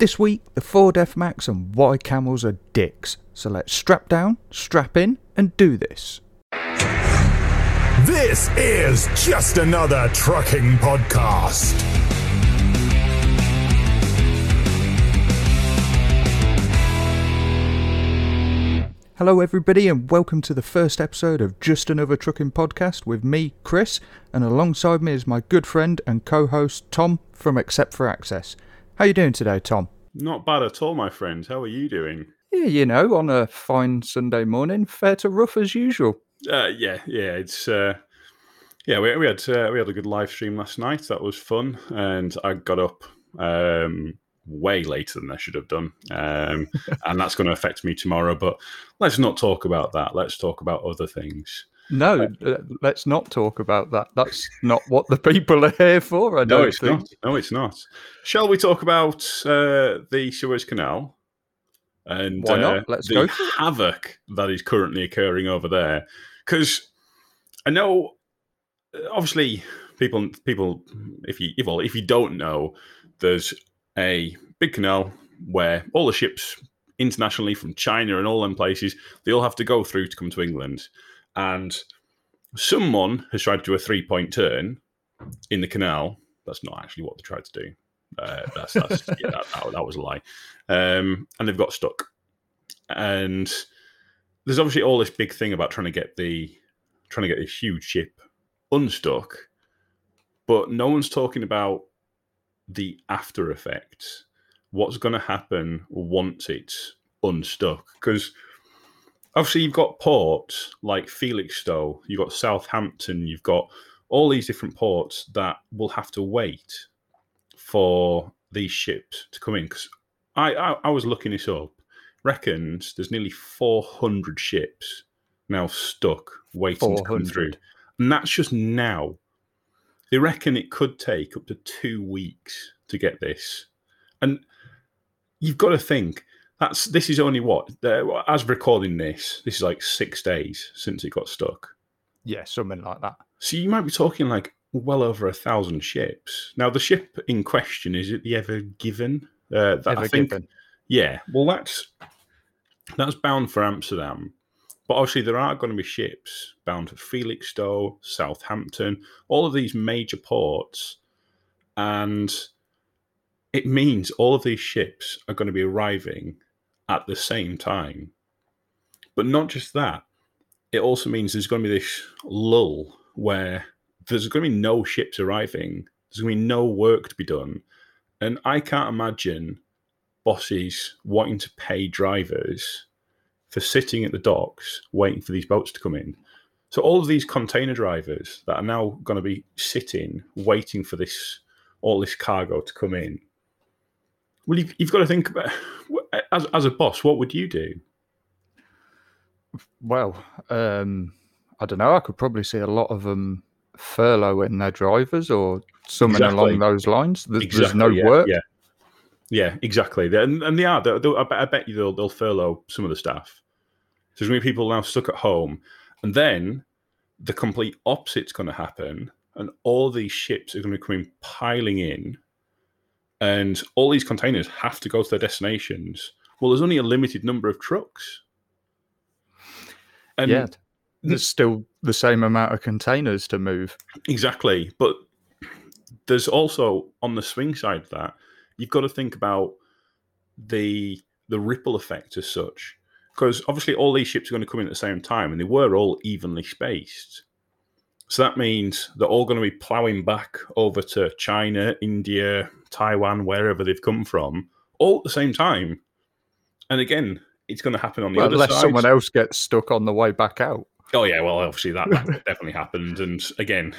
This week, the Ford F Max and why camels are dicks. So let's strap down, strap in, and do this. This is just another trucking podcast. Hello, everybody, and welcome to the first episode of Just Another Trucking Podcast with me, Chris, and alongside me is my good friend and co-host Tom from Except for Access. How you doing today, Tom? Not bad at all, my friend. How are you doing? Yeah, you know, on a fine Sunday morning, fair to rough as usual. Uh, yeah, yeah. It's uh, yeah. We, we had uh, we had a good live stream last night. That was fun, and I got up um, way later than I should have done, um, and that's going to affect me tomorrow. But let's not talk about that. Let's talk about other things. No, uh, let's not talk about that. That's not what the people are here for. I No, don't it's think. not. No, it's not. Shall we talk about uh, the Suez Canal and Why not? uh, Let's the go havoc that is currently occurring over there? Because I know, uh, obviously, people, people, if you, if, well, if you don't know, there's a big canal where all the ships internationally from China and all them places they all have to go through to come to England, and someone has tried to do a three point turn in the canal. That's not actually what they tried to do. Uh, that's, that's yeah, that, that, that was a lie. Um, and they've got stuck. And there's obviously all this big thing about trying to get the trying to get this huge ship unstuck, but no one's talking about the after effects. What's going to happen once it's unstuck? Because obviously you've got ports like Felixstowe, you've got Southampton, you've got all these different ports that will have to wait for these ships to come in. Because I, I, I was looking this up, reckons there's nearly 400 ships now stuck waiting to come through. And that's just now. They reckon it could take up to two weeks to get this. And you've got to think that's this is only what uh, as recording this this is like six days since it got stuck. Yeah, something like that. so you might be talking like well over a thousand ships. Now the ship in question is it the ever given? Uh, that Ever I think, given. yeah well that's that's bound for amsterdam. But obviously there are going to be ships bound for felixstowe southampton all of these major ports. And it means all of these ships are going to be arriving at the same time. But not just that, it also means there's going to be this lull where there's going to be no ships arriving, there's going to be no work to be done. And I can't imagine bosses wanting to pay drivers for sitting at the docks waiting for these boats to come in. So all of these container drivers that are now going to be sitting waiting for this all this cargo to come in. Well, you've, you've got to think about as as a boss, what would you do? Well, um, I don't know. I could probably see a lot of them furloughing their drivers or something Exactly. along those lines. There's, there's no yeah, work. Yeah, yeah, exactly. And, and they are. They'll, they'll- I, bet, I bet you they'll, they'll furlough some of the staff. So there's going to be people now stuck at home, and then the complete opposite's going to happen, and all these ships are going to be coming piling in, and all these containers have to go to their destinations. Well, there's only a limited number of trucks. And yeah, there's still the same amount of containers to move. Exactly. But there's also on the swing side of that, you've got to think about the the ripple effect as such. Because obviously all these ships are going to come in at the same time and they were all evenly spaced. So that means they're all going to be ploughing back over to China, India, Taiwan, wherever they've come from, all at the same time. And again, it's going to happen on the Well, other unless side. someone else gets stuck on the way back out. Oh yeah, well, obviously that, that definitely happened. And again,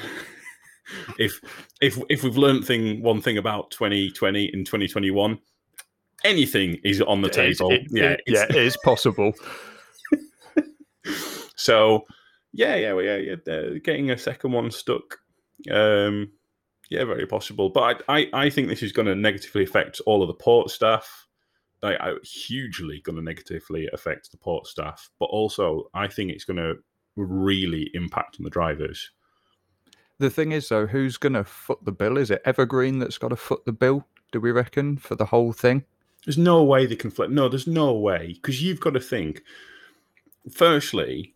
if if if we've learned thing one thing about 2020 and 2021, anything is on the It table. it- yeah, it- yeah, it is possible. So yeah, yeah, well, yeah, yeah. uh, Getting a second one stuck, um, yeah, very possible. But I, I, I think this is going to negatively affect all of the port staff. Like, I, hugely going to negatively affect the port staff. But also, I think it's going to really impact on the drivers. The thing is, though, who's going to foot the bill? Is it Evergreen that's got to foot the bill? Do we reckon for the whole thing? There's no way they can flip. No, there's no way because you've got to think. Firstly,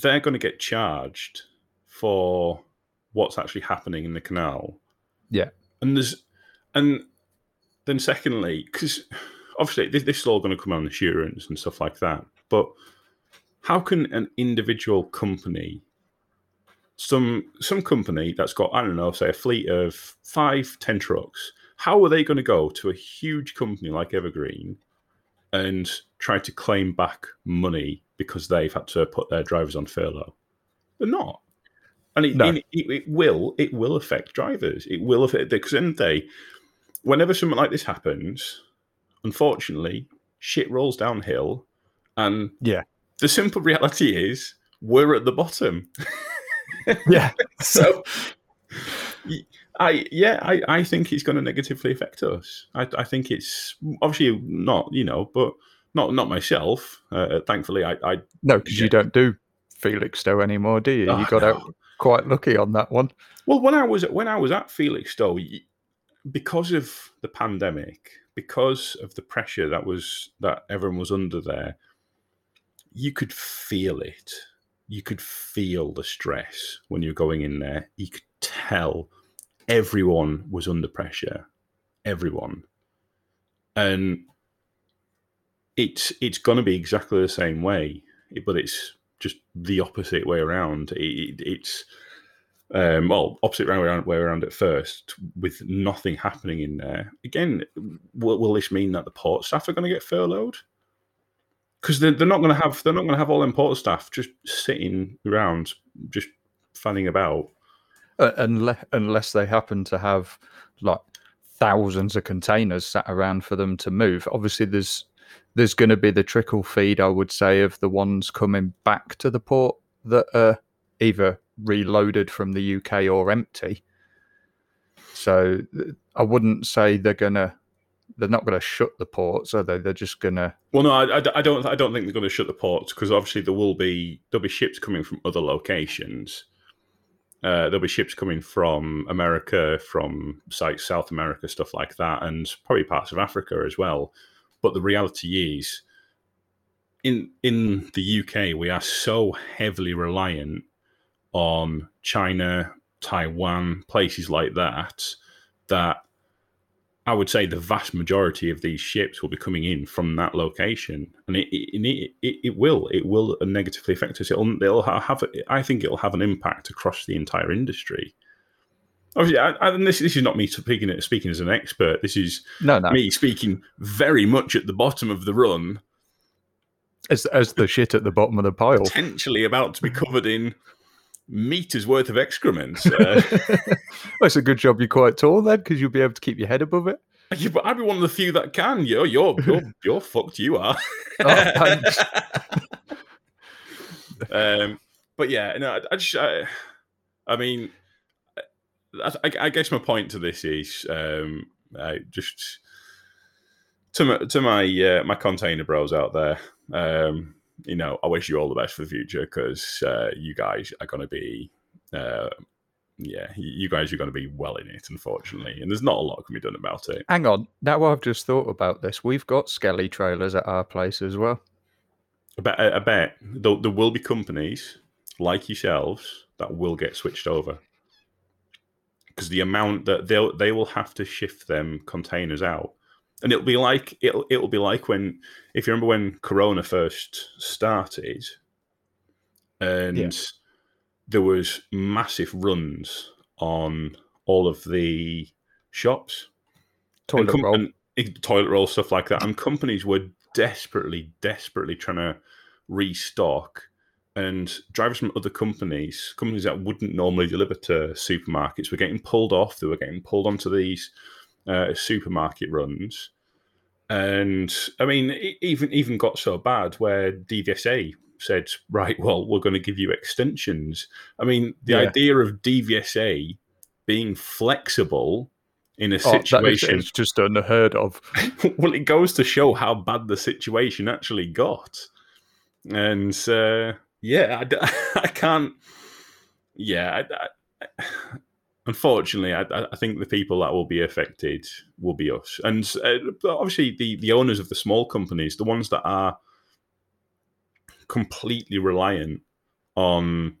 they're going to get charged for what's actually happening in the canal. Yeah. And there's, and then secondly, because obviously this, this is all going to come on insurance and stuff like that. But how can an individual company, some some company that's got I don't know, say a fleet of five, ten trucks, how are they going to go to a huge company like Evergreen and try to claim back money because they've had to put their drivers on furlough? They're not. And it, No. it, it, will it will affect drivers. It will affect because in the day, whenever something like this happens, unfortunately, shit rolls downhill, and Yeah. the simple reality is we're at the bottom. Yeah. so, I yeah, I, I think it's going to negatively affect us. I, I think it's obviously not you know, but not not myself. Uh, thankfully, I, I No, because Yeah. you don't do Felixstowe anymore, do you? Oh, you got out quite lucky on that one. Well, when I was when I was at Felixstowe, because of the pandemic, because of the pressure that was that everyone was under there, you could feel it. You could feel the stress when you're going in there. You could tell everyone was under pressure. Everyone, and it's it's going to be exactly the same way, but it's just the opposite way around. It, it, it's um, well, opposite way around, way around at first, with nothing happening in there. Again, will, will this mean that the port staff are going to get furloughed? Because they're, they're not going to have they're not going to have all them port staff just sitting around, just fanning about. Uh, unless unless they happen to have like thousands of containers sat around for them to move. Obviously, there's there's going to be the trickle feed, I would say, of the ones coming back to the port that are either reloaded from the UK or empty. So I wouldn't say they're gonna they're not gonna shut the ports, are they? They're just gonna Well, no, I, I- I don't. I don't think they're going to shut the ports because obviously there will be there'll be ships coming from other locations. Uh, there'll be ships coming from America, from like South America, stuff like that, and probably parts of Africa as well. But the reality is, in in the UK, we are so heavily reliant on China, Taiwan, places like that, that I would say the vast majority of these ships will be coming in from that location, and it it, it, it will it will negatively affect us. It'll it'll have I think it'll have an impact across the entire industry. Obviously, I, I, and this this is not me speaking speaking as an expert. This is no no me speaking very much at the bottom of the run, as as the shit at the bottom of the pile. potentially about to be covered in meters worth of excrement. Uh, Well, it's a good job you're quite tall then, because you'll be able to keep your head above it. yeah, but I'd be one of the few that can. You're you're you're, you're fucked. You are. Oh, um, but yeah, no, I, I just, I, I mean, I, I, I guess my point to this is um, I just to my to my uh, my container bros out there. Um, you know, I wish you all the best for the future because uh, you guys are going to be. Uh, yeah, you you guys are going to be well in it, unfortunately, and there's not a lot can be done about it. Hang on. Now I've just thought about this. We've got skelly trailers at our place as well. I bet, I bet there, there will be companies like yourselves that will get switched over because the amount that they'll they will have to shift them containers out, and it'll be like it'll it'll be like when if you remember when Corona first started, and Yeah. there was massive runs on all of the shops Toilet com- roll. toilet roll stuff like that. And companies were desperately, desperately trying to restock. And drivers from other companies, companies that wouldn't normally deliver to supermarkets, were getting pulled off. They were getting pulled onto these uh, supermarket runs. And I mean, it even even got so bad where DVSA said, "Right, well, we're going to give you extensions." I mean, the Yeah. idea of DVSA being flexible in a Oh, is- situation it's just unheard of. well, it goes to show how bad the situation actually got. And uh, yeah, I can't. Yeah, I, I, unfortunately, I, I I think the people that will be affected will be us, and uh, obviously the the owners of the small companies, the ones that are completely reliant on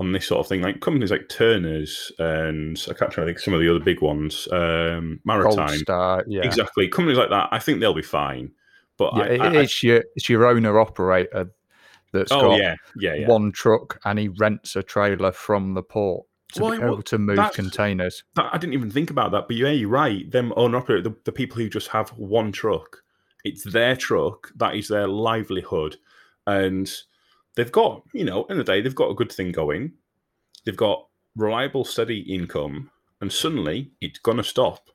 on this sort of thing, like companies like Turner's and I can't try to think some of the other big ones, um, Maritime, Star, yeah. exactly. Companies like that, I think they'll be fine. But Yeah, I, it- I, I- it's your it's your owner operator that's oh got yeah, yeah, yeah. one truck and he rents a trailer from the port to Well, be able to move containers. That- I didn't even think about that, but yeah, you're right. Them owner operator, the, the people who just have one truck, it's their truck, that is their livelihood, and they've got, you know, in the day they've got a good thing going, they've got reliable, steady income, and suddenly it's gonna stop,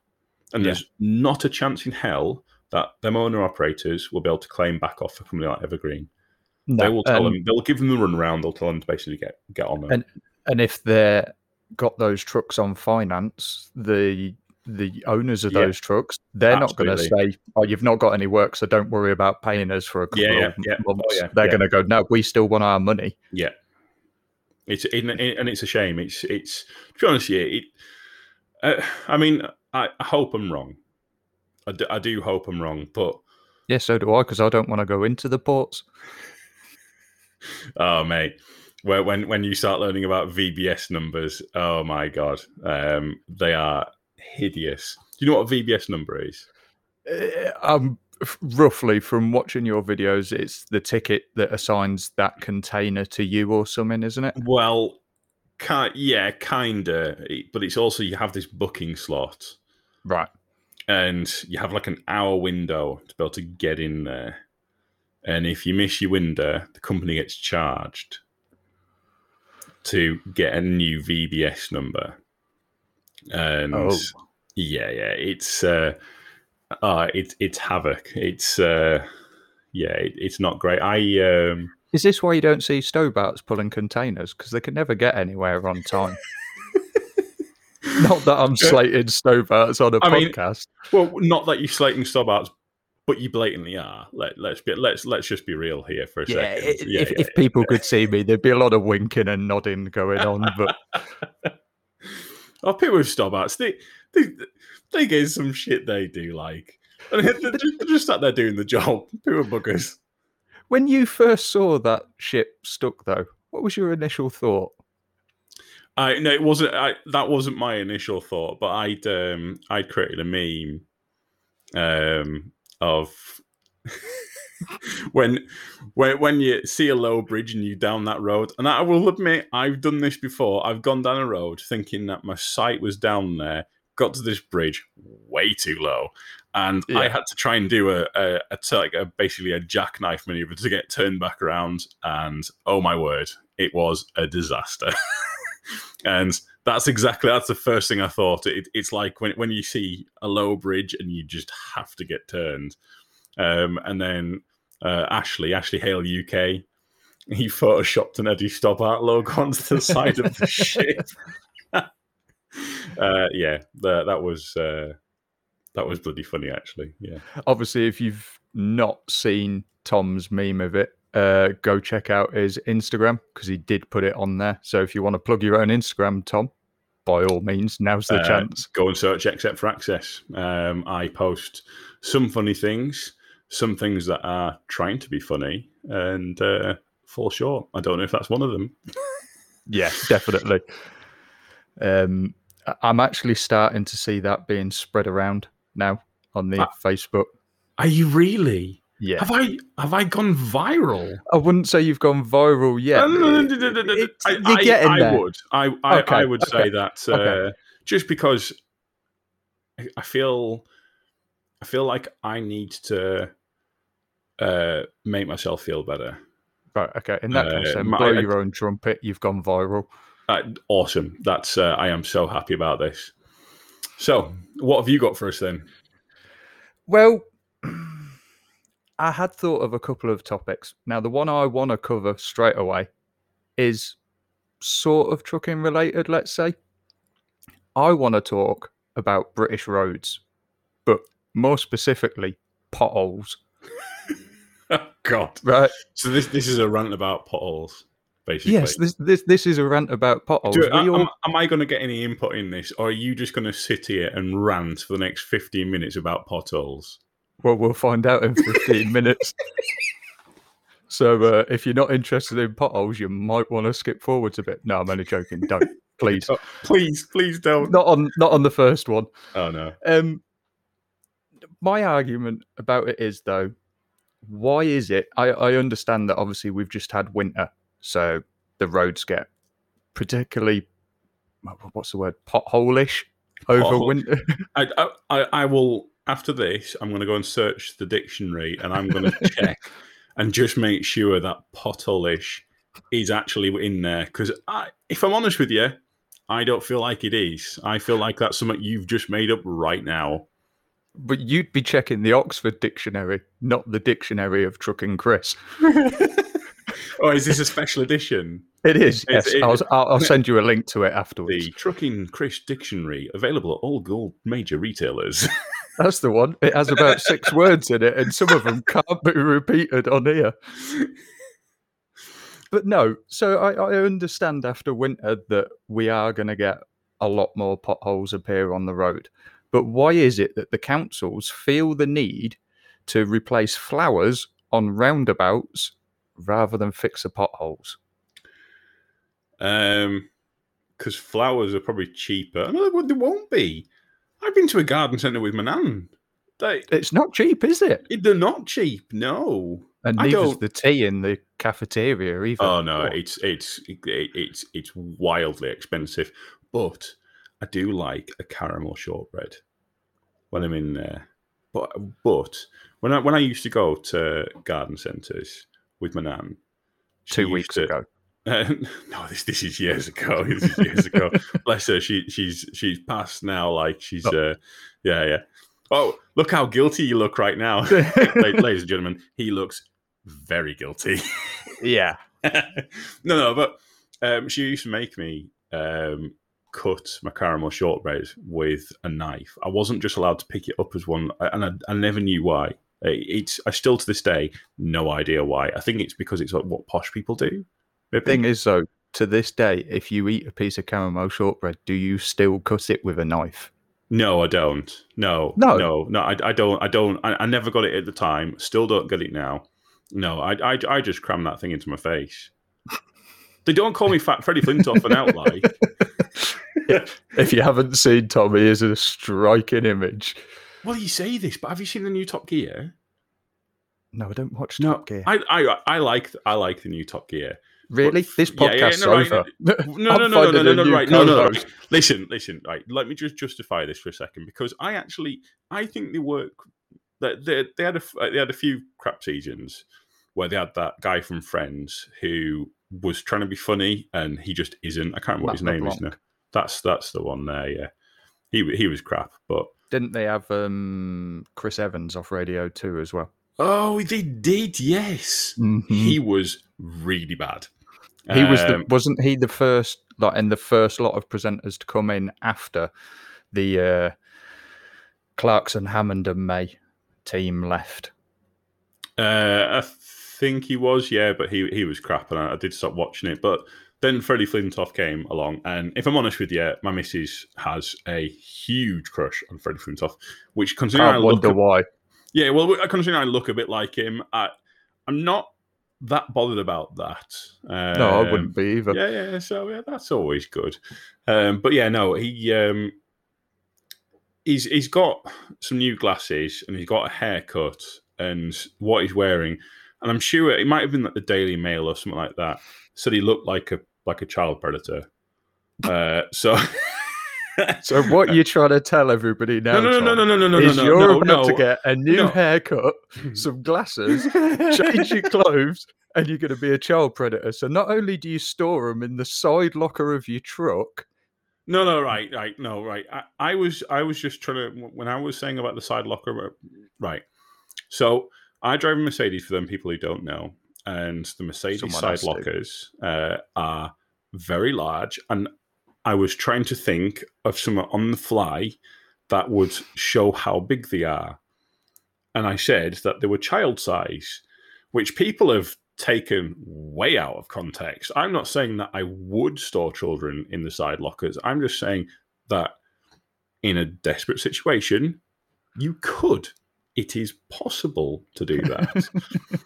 and Yeah. there's not a chance in hell that them owner operators will be able to claim back off a company like Evergreen. They will tell and, them, they'll give them the runaround, they'll tell them to basically get get on them. And- and if they're got those trucks on finance, the the owners of Yeah. those trucks, they're not going to say, "Oh, you've not got any work, so don't worry about paying us for a couple Yeah, yeah, of yeah. Oh, months." yeah, they're going to go, "No, we still want our money." Yeah, it's it, and it's a shame. It's it's to be honest, yeah. It, uh, I mean, I, I hope I'm wrong. I do, I do hope I'm wrong, but Yeah, so do I, because I don't want to go into the ports. Oh mate, when when you start learning about VBS numbers, oh my god, um, they are hideous. Do you know what a VBS number is? Uh, um, roughly from watching your videos, it's the ticket that assigns that container to you or something, isn't it? Well, ki- yeah, kinda, but it's also you have this booking slot. Right. and you have like an hour window to be able to get in there. And if you miss your window, the company gets charged to get a new VBS number. And Oh. yeah, yeah, it's uh, uh it's it's havoc. It's uh, yeah, it, it's not great. I um, Is this why you don't see Stobarts pulling containers? Because they can never get anywhere on time. Not that I'm slating Stobarts on a I mean, podcast. well, not that you're slating Stobarts, but you blatantly are. Let let's be let's let's just be real here for a yeah, second. i- if, if people could see me, there'd be a lot of winking and nodding going on. But Oh, people with Stobarts, they, they they get some shit they do like. I mean, they're, just, they're just sat there doing the job. People buggers. when you first saw that ship stuck, though, what was your initial thought? I no, it wasn't. I, that wasn't my initial thought, but I'd um, I'd created a meme um, of when when when you see a low bridge and you down that road. And I will admit, I've done this before. I've gone down a road thinking that my sight was down there. Got to this bridge way too low, and I had to try and do a, a, a like a basically a jackknife maneuver to get turned back around. And oh my word, it was a disaster. and that's exactly that's the first thing I thought. It, it's like when when you see a low bridge and you just have to get turned. Um, and then uh, Ashley, Ashley Hale UK, he photoshopped an Eddie Stobart logo onto the side of the ship. uh, yeah, that that was uh, that was bloody funny actually. Yeah, Obviously, if you've not seen Tom's meme of it, uh, go check out his Instagram because he did put it on there. So if you want to plug your own Instagram, Tom, by all means, now's the Uh, chance. go and search Except for Access. Um, I post some funny things, some things that are trying to be funny and uh, fall short. I don't know if that's one of them. Yeah, definitely. Um, I- I'm actually starting to see that being spread around now on the Ah. Facebook. Are you really? Yeah, Have I have I gone viral? I wouldn't say you've gone viral yet. No, no, no, no. it's- I, you're I- getting I there. would. I I, Okay, I would say that uh, okay. just because I- I feel I feel like I need to uh, make myself feel better. Right, okay. In that case, Uh, then my- blow I- your own trumpet. You've gone viral. Uh, awesome. That's uh, I am so happy about this. So, what have you got for us then? Well, I had thought of a couple of topics. Now, the one I want to cover straight away is sort of trucking related, let's say. I want to talk about British roads, but more specifically, potholes, Oh, God. right? So this this is a rant about potholes. Basically, Yes, this this this is a rant about potholes. Do- We all- am, am I going to get any input in this, or are you just going to sit here and rant for the next fifteen minutes about potholes? Well, we'll find out in 15 minutes. So, uh, if you're not interested in potholes, you might want to skip forwards a bit. No, I'm only joking. Don't, please. Oh, please, please don't. Not on, not on the first one. Oh no. Um, my argument about it is though, why is it? I, I understand that obviously we've just had winter, so the roads get particularly what's the word pothole-ish over Pothole. winter. I, I, I- I will after this. I'm going to go and search the dictionary, and I'm going to check and just make sure that pothole-ish is actually in there. Because if I'm honest with you, I don't feel like it is. I feel like that's something you've just made up right now. But you'd be checking the Oxford Dictionary, not the dictionary of Trucking Chris. Oh, is this a special edition? It is. Yes, it- I'll, I'll, I'll send you a link to it afterwards. The Trucking Chris Dictionary available at all gold major retailers. That's the one. It has about six words in it, and some of them can't be repeated on here. But no, so I, I understand after winter that we are going to get a lot more potholes appear on the road. But why is it that the councils feel the need to replace flowers on roundabouts rather than fix the potholes? Um, because flowers are probably cheaper. No, they- they won't be. I've been to a garden centre with my nan. They, It's not cheap, is it? they're not cheap. No. And I neither's don't- the tea in the cafeteria either. Oh no, it's it's it, it's it's wildly expensive. But I do like a caramel shortbread when I'm in there. But but when I when I used to go to garden centres with my nan, Two weeks to- ago. Uh, no, this this is years ago. This is years ago. Bless her. She she's she's passed now. Like she's Oh. uh yeah yeah. Oh, look how guilty you look right now, ladies and gentlemen. He looks very guilty. yeah. no, no, but um, she used to make me um, cut my caramel shortbread with a knife. I wasn't just allowed to pick it up as one, and I, I never knew why. It's I still to this day no idea why. I think it's because it's like what posh people do. Maybe. Thing is, though, to this day, if you eat a piece of caramel shortbread, do you still cut it with a knife? No, I don't. No, No. no, no. I, I don't. I don't. I, I never got it at the time. Still don't get it now. No, I, I, I just cram that thing into my face. They don't call me Fat Freddie Flintoff and out like. If you haven't seen Tommy, is a striking image. Well, you say this, but have you seen the new Top Gear? No, I don't watch No, Top Gear. I, I, I like, I like the new Top Gear. Really? but- This yeah, yeah, no, right, over. No, no, no, no, no, no, right, no, no, no. co-host. Listen, listen, right. Let me just justify this for a second because I actually, I think they work. That they, they had a, they had a few crap seasons where they had that guy from Friends who was trying to be funny and he just isn't. I can't remember what his name is now. That's that's the one there. Yeah, he he was crap, but Didn't they have um, Chris Evans off Radio 2 as well? oh, they did. Yes, Mhm. he was really bad. He was the Um, wasn't he the first like and the first lot of presenters to come in after the uh, Clarkson, Hammond, and May team left. Uh, I think he was, yeah, but he he was crap, and I, I did stop watching it. But then Freddie Flintoff came along, and if I'm honest with you, my missus has a huge crush on Freddie Flintoff, which considering I look, wonder a, why. yeah, well, considering I look a bit like him, I, I'm not that bothered about that. Um, No, I wouldn't be either. Yeah, yeah. So yeah, that's always good. Um, but yeah, no, he um, he's he's got some new glasses and he's got a haircut and what he's wearing, and I'm sure it might have been like the Daily Mail or something like that. Said he looked like a like a child predator. Uh, so. So what you're trying to tell everybody now? no, no, no, no, no, no, no, is no, you're no, about no. to get a new No. haircut, some glasses, change your clothes, and you're going to be a child predator. So not only do you store them in the side locker of your truck, No, no, right, right, no, right. I, I was, I was just trying to when I was saying about the side locker, uh, right. So I drive a Mercedes for them people who don't know, and the Mercedes Someone side lockers uh, are very large, and I was trying to think of some on the fly that would show how big they are, and I said that they were child size, which people have taken way out of context. I'm not saying that I would store children in the side lockers. I'm just saying that in a desperate situation, you could. It is possible to do that.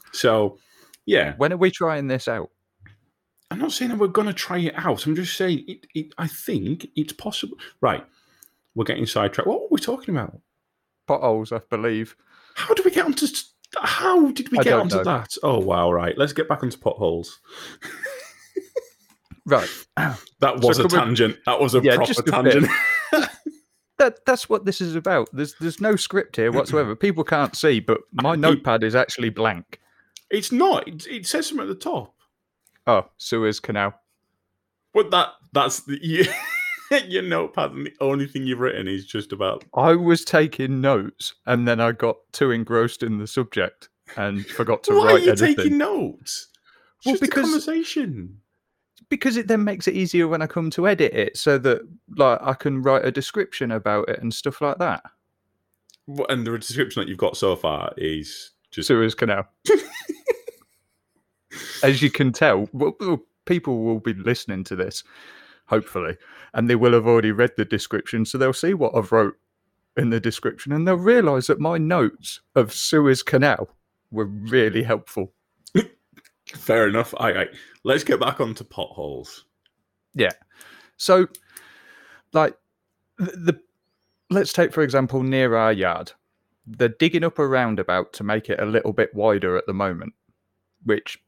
so, yeah, When are we trying this out? I'm not saying that we're going to try it out. I'm just saying it, it, I think it's possible. Right. We're getting sidetracked. What were we talking about? Potholes, I believe. How did we get onto how did we I get onto know. that? Oh wow, right. Let's get back onto potholes. Right. That was So a can we- tangent. That was a Yeah, proper just a tangent. That that's what this is about. There's there's no script here whatsoever. People can't see, but my notepad is actually blank. it's not. It, it says something at the top. Oh, Suez Canal. But that that's the you, your notepad and the only thing you've written is just about I was taking notes and then I got too engrossed in the subject and forgot to write. Why are you anything. taking notes? It's Well, just because- a conversation. because it then makes it easier when I come to edit it, so that like I can write a description about it and stuff like that. And the description that you've got so far is just Suez Canal. As you can tell, people will be listening to this, hopefully, and they will have already read the description, so they'll see what I've wrote in the description, and they'll realise that my notes of Suez Canal were really helpful. fair enough. I, I let's get back onto potholes. Yeah. So, like the, the let's take for example near our yard, they're digging up a roundabout to make it a little bit wider at the moment, which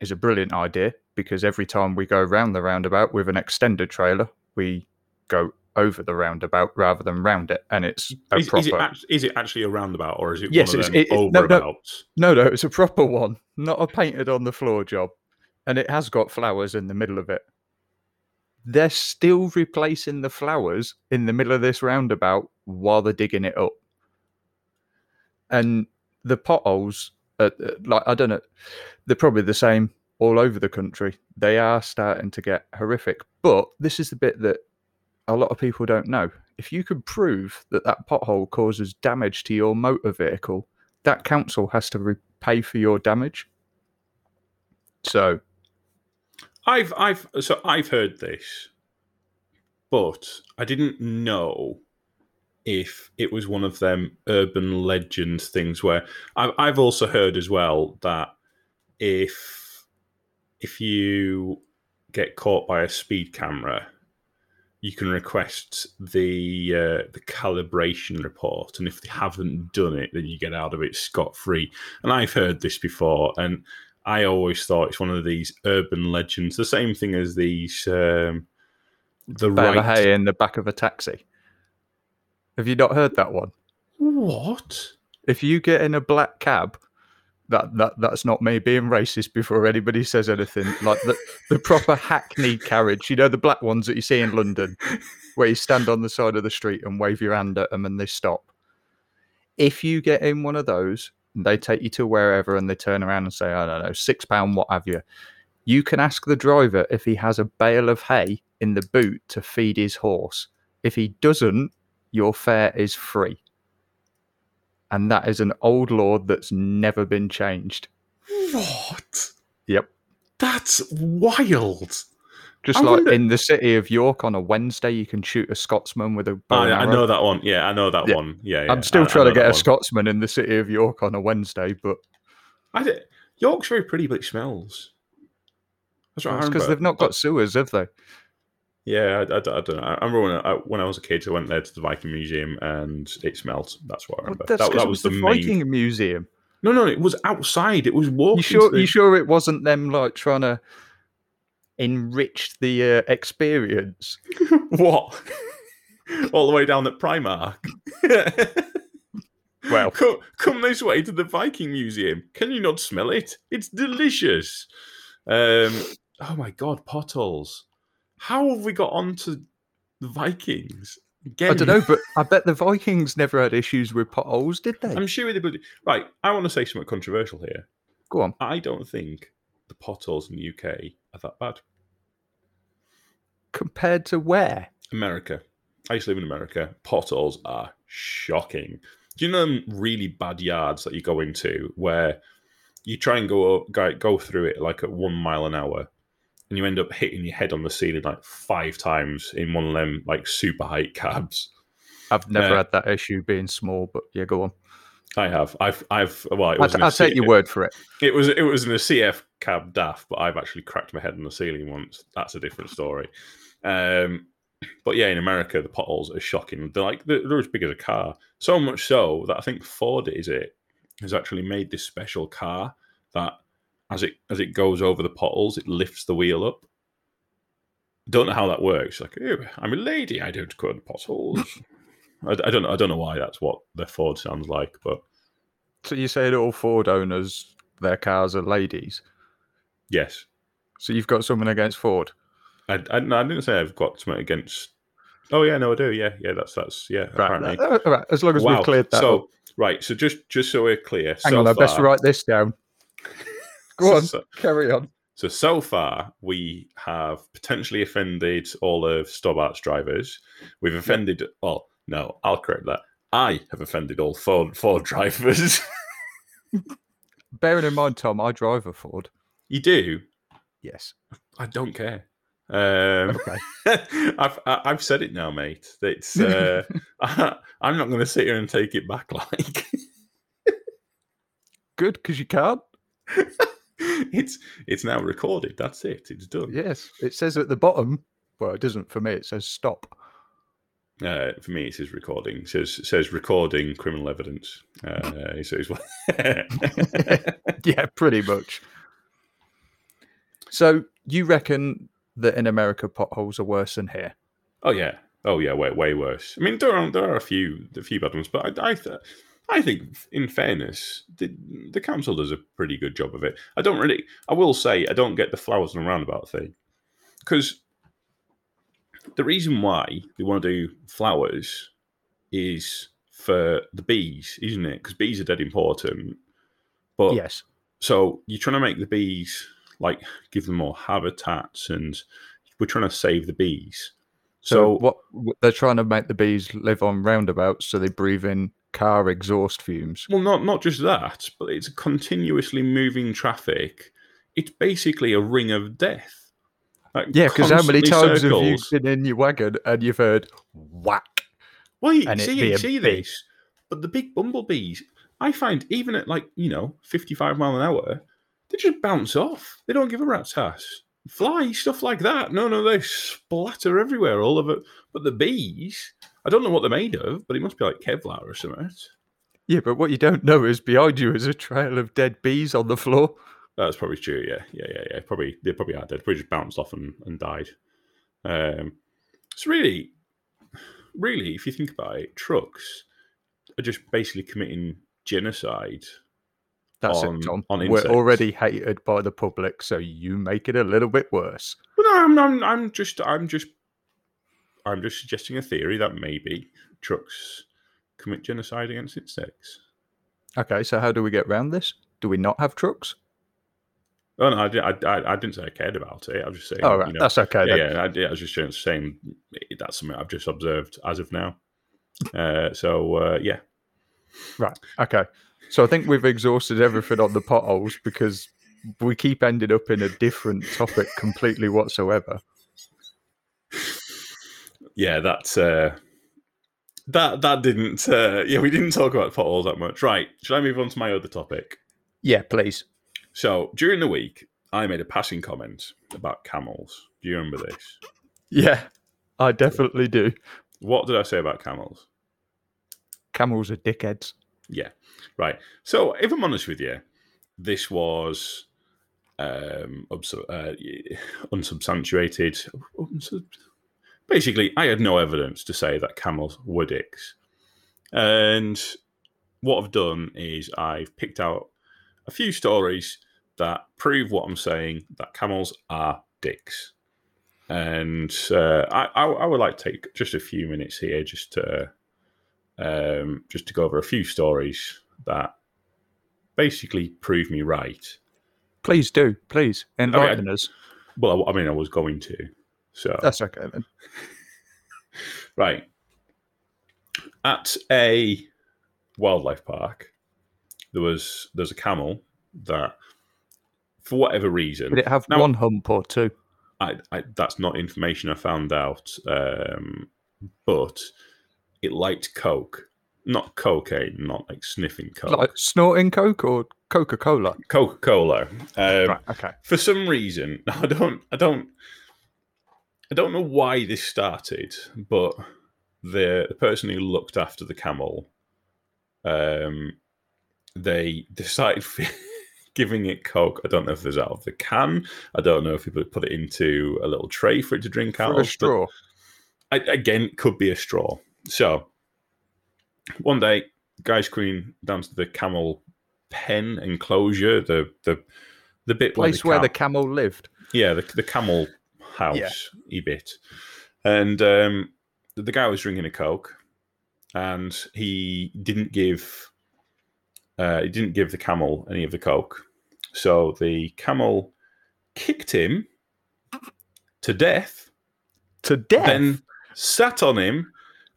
is a brilliant idea because every time we go round the roundabout with an extended trailer, we go over the roundabout rather than round it, and it's a Is, proper. is it act- is it actually a roundabout or is it Yes, one of it's- it- it- no, no. No, no, it's a proper one, not a painted on the floor job. And it has got flowers in the middle of it. They're still replacing the flowers in the middle of this roundabout while they're digging it up. And the potholes, uh, like, I don't know, they're probably the same all over the country. They are starting to get horrific. But this is the bit that a lot of people don't know. If you could prove that that pothole causes damage to your motor vehicle, that council has to repay for your damage. So, I've I've so I've heard this, but I didn't know if it was one of them urban legend things where I've I've also heard as well that if if you get caught by a speed camera, you can request the uh, the calibration report, and if they haven't done it, then you get out of it scot free. And I've heard this before, and I always thought it's one of these urban legends, the same thing as these um, the bale right. hay in the back of a taxi. Have you not heard that one? What? If you get in a black cab, that, that that's not me being racist before anybody says anything. Like the, the proper hackney carriage, you know, the black ones that you see in London, where you stand on the side of the street and wave your hand at them and they stop. If you get in one of those, they take you to wherever and they turn around and say, I don't know, six pound, what have you. You can ask the driver if he has a bale of hay in the boot to feed his horse. If he doesn't, your fare is free. And that is an old law that's never been changed. What? Yep. That's wild. Just I like wonder- in the city of York on a Wednesday, you can shoot a Scotsman with a bow Oh, yeah, I know that one. Yeah, I know that Yeah. one. Yeah, yeah. I'm still I- I trying know to get a one. Scotsman in the city of York on a Wednesday, but I did. York's very pretty, but it smells. That's I it's because they've not got sewers, have they? Yeah, I, I, I don't know. I remember when I, when I was a kid, I went there to the Viking Museum and it smelled. That's what I Well, remember. that's that, that was was the the main. Viking Museum. No, no, it was outside. It was walking. You sure? the- You sure it wasn't them like trying to enrich the uh, experience? what? All the way down at Primark. Well- come, come this way to the Viking Museum. Can you not smell it? It's delicious. Um, oh my god, potholes. How have we got onto the Vikings? Again, I don't know, but I bet the Vikings never had issues with potholes, did they? I'm sure they would. Right, I want to say something controversial here. Go on. I don't think the potholes in the UK are that bad. Compared to where? America. I used to live in America. Potholes are shocking. Do you know them really bad yards that you go into where you try and go go go through it like at one mile an hour, and you end up hitting your head on the ceiling like five times in one of them like super height cabs. I've never Uh, had that issue being small, but yeah, go on. I have. I've. I've. Well, it I'll, was. a I'll take your word for it. It was. It was in a CF cab daft, but I've actually cracked my head on the ceiling once. That's a different story. Um, but yeah, in America, the potholes are shocking. They're like they're, they're as big as a car. So much so that I think Ford is it has actually made this special car that as it as it goes over the potholes, it lifts the wheel up. Don't know how that works. Like, "Oh, I'm a lady. I don't go in potholes. I, I don't know. I don't know why that's what the Ford sounds like, but So you say that all Ford owners, their cars are ladies. yes. So you've got something against Ford. I, I, no, I didn't say I've got something against. Oh yeah, no, I do. Yeah, yeah, that's that's yeah. Apparently, Right. uh, all right. As long as wow. we've cleared that so up. right, so just just so we're clear, Hang so on, I best write this down. Go on, So, carry on. so so far, we have potentially offended all of Stobart's drivers. We've offended. Oh no, I'll correct that. I have offended all Ford Ford drivers. Bearing in mind, Tom, I drive a Ford. you do. Yes. I don't care. Um, Okay. I've I- I've said it now, mate. It's uh, I, I'm not going to sit here and take it back. Like Good, because you can't. it's it's now recorded. That's it. It's done. Yes. It says at the bottom. Well, it doesn't for me. It says stop. Uh, for me, it says recording. It says it says recording criminal evidence. Uh, so it's yeah, pretty much. So you reckon that in America potholes are worse than here? oh yeah, oh yeah, way way worse. I mean, there are there are a few a few bad ones, but I I, I think in fairness, the the council does a pretty good job of it. I don't really. I will say I don't get the flowers and roundabout thing because the reason why they want to do flowers is for the bees, isn't it? Because bees are dead important. But yes. so you're trying to make the bees like give them more habitats, and we're trying to save the bees. So, So, what what- they're trying to make the bees live on roundabouts, so they breathe in car exhaust fumes. well, not not just that, but it's continuously moving traffic. It's basically a ring of death. Like, Yeah, because how many times circles. have you been in your wagon and you've heard whack? Well, and it'd see, see this, but the big bumblebees, I find even at like you know fifty-five mile an hour, they just bounce off. They don't give a rat's ass. Fly stuff like that. No, no, they splatter everywhere, all of it. But the bees, I don't know what they're made of, but it must be like Kevlar or something. Yeah, but what you don't know is behind you is a trail of dead bees on the floor. That's probably true. Yeah, yeah, yeah, yeah. Probably they probably are dead. Probably just bounced off and, and died. Um, it's really, really, if you think about it, trucks are just basically committing genocide. That's On- it, Tom. on We're already hated by the public, so you make it a little bit worse. But no, I'm, I'm, I'm just, I'm just, I'm just suggesting a theory that maybe trucks commit genocide against insects. Okay, so how do we get round this? Do we not have trucks? Oh no, I, di- I, I, I didn't say I cared about it. I was just saying. Oh, right, you know, that's okay yeah, then. yeah, I, I was just saying that's something I've just observed as of now. Uh, so uh, yeah, Right. Okay. So I think we've exhausted everything on the potholes because we keep ending up in a different topic completely whatsoever. Yeah, that's uh, that that didn't. Uh, yeah, we didn't talk about potholes that much. Right? Should I move on to my other topic? Yeah, please. So during the week, I made a passing comment about camels. Do you remember this? Yeah, I definitely do. What did I say about camels? Camels are dickheads. Yeah, right. So if I'm honest with you, this was um, uh, unsubstantiated. Unsub- Basically, I had no evidence to say that camels were dicks. And what I've done is I've picked out a few stories that prove what I'm saying that camels are dicks. And uh, I, I, I would like to take just a few minutes here just to um, just to go over a few stories that basically prove me right. Please do. Please enlighten I- us. Well, I mean, I was going to. So That's okay then. right at a wildlife park, there was there's a camel that for whatever reason, Did it have Now- one hump or two? I, I, that's not information I found out, um, but it liked coke, not cocaine, not like sniffing coke, Like snorting Coke or Coca Cola? Coca Cola. Um, right. Okay. For some reason, I don't, I don't, I don't know why this started, but the, the person who looked after the camel, um, they decided giving it coke. I don't know if there's out of the can. I don't know if people put it into a little tray for it to drink out For a of. but- straw. I, again, could be a straw. So one day, guys coming down to the camel pen enclosure, the the the bit Place where where the camel lived. yeah the, the camel house e bit, and um, the, the guy was drinking a coke, and he didn't give uh, he didn't give the camel any of the coke, so the camel kicked him to death To death. then sat on him,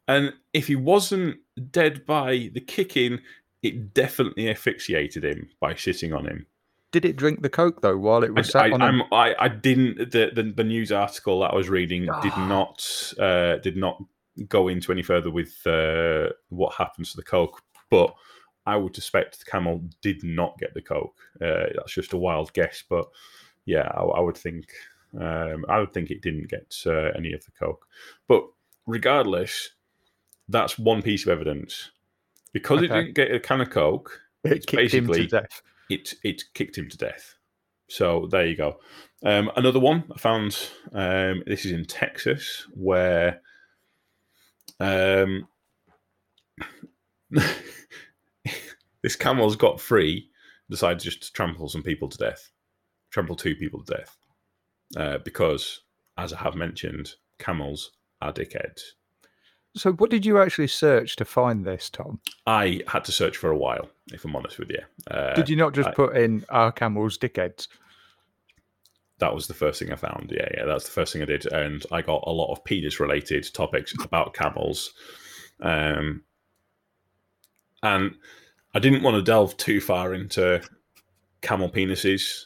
and if he wasn't dead by the kicking, it definitely asphyxiated him by sitting on him. Did it drink the Coke though while it I, was sat I, on him? I'm, I, I didn't. The, the the news article that I was reading did not uh, did not go into any further with uh, what happens to the coke, but I would suspect the camel did not get the coke. Uh, that's just a wild guess, but yeah, I, I would think um, I would think it didn't get uh, any of the coke. But regardless, that's one piece of evidence because it didn't get a can of coke. It it's kicked him to basically- death. It it kicked him to death. So there you go. Um, another one I found. Um, this is in Texas, where um, this camel's got free, decided just to trample some people to death, trample two people to death, uh, because, as I have mentioned, camels are dickheads. So, what did you actually search to find this, Tom? I had to search for a while, if I'm honest with you. Uh, Did you not just I- put in "our camels dickheads"? that was the first thing I found. Yeah, yeah, that's the first thing I did, and I got a lot of penis related topics about camels. Um, and I didn't want to delve too far into camel penises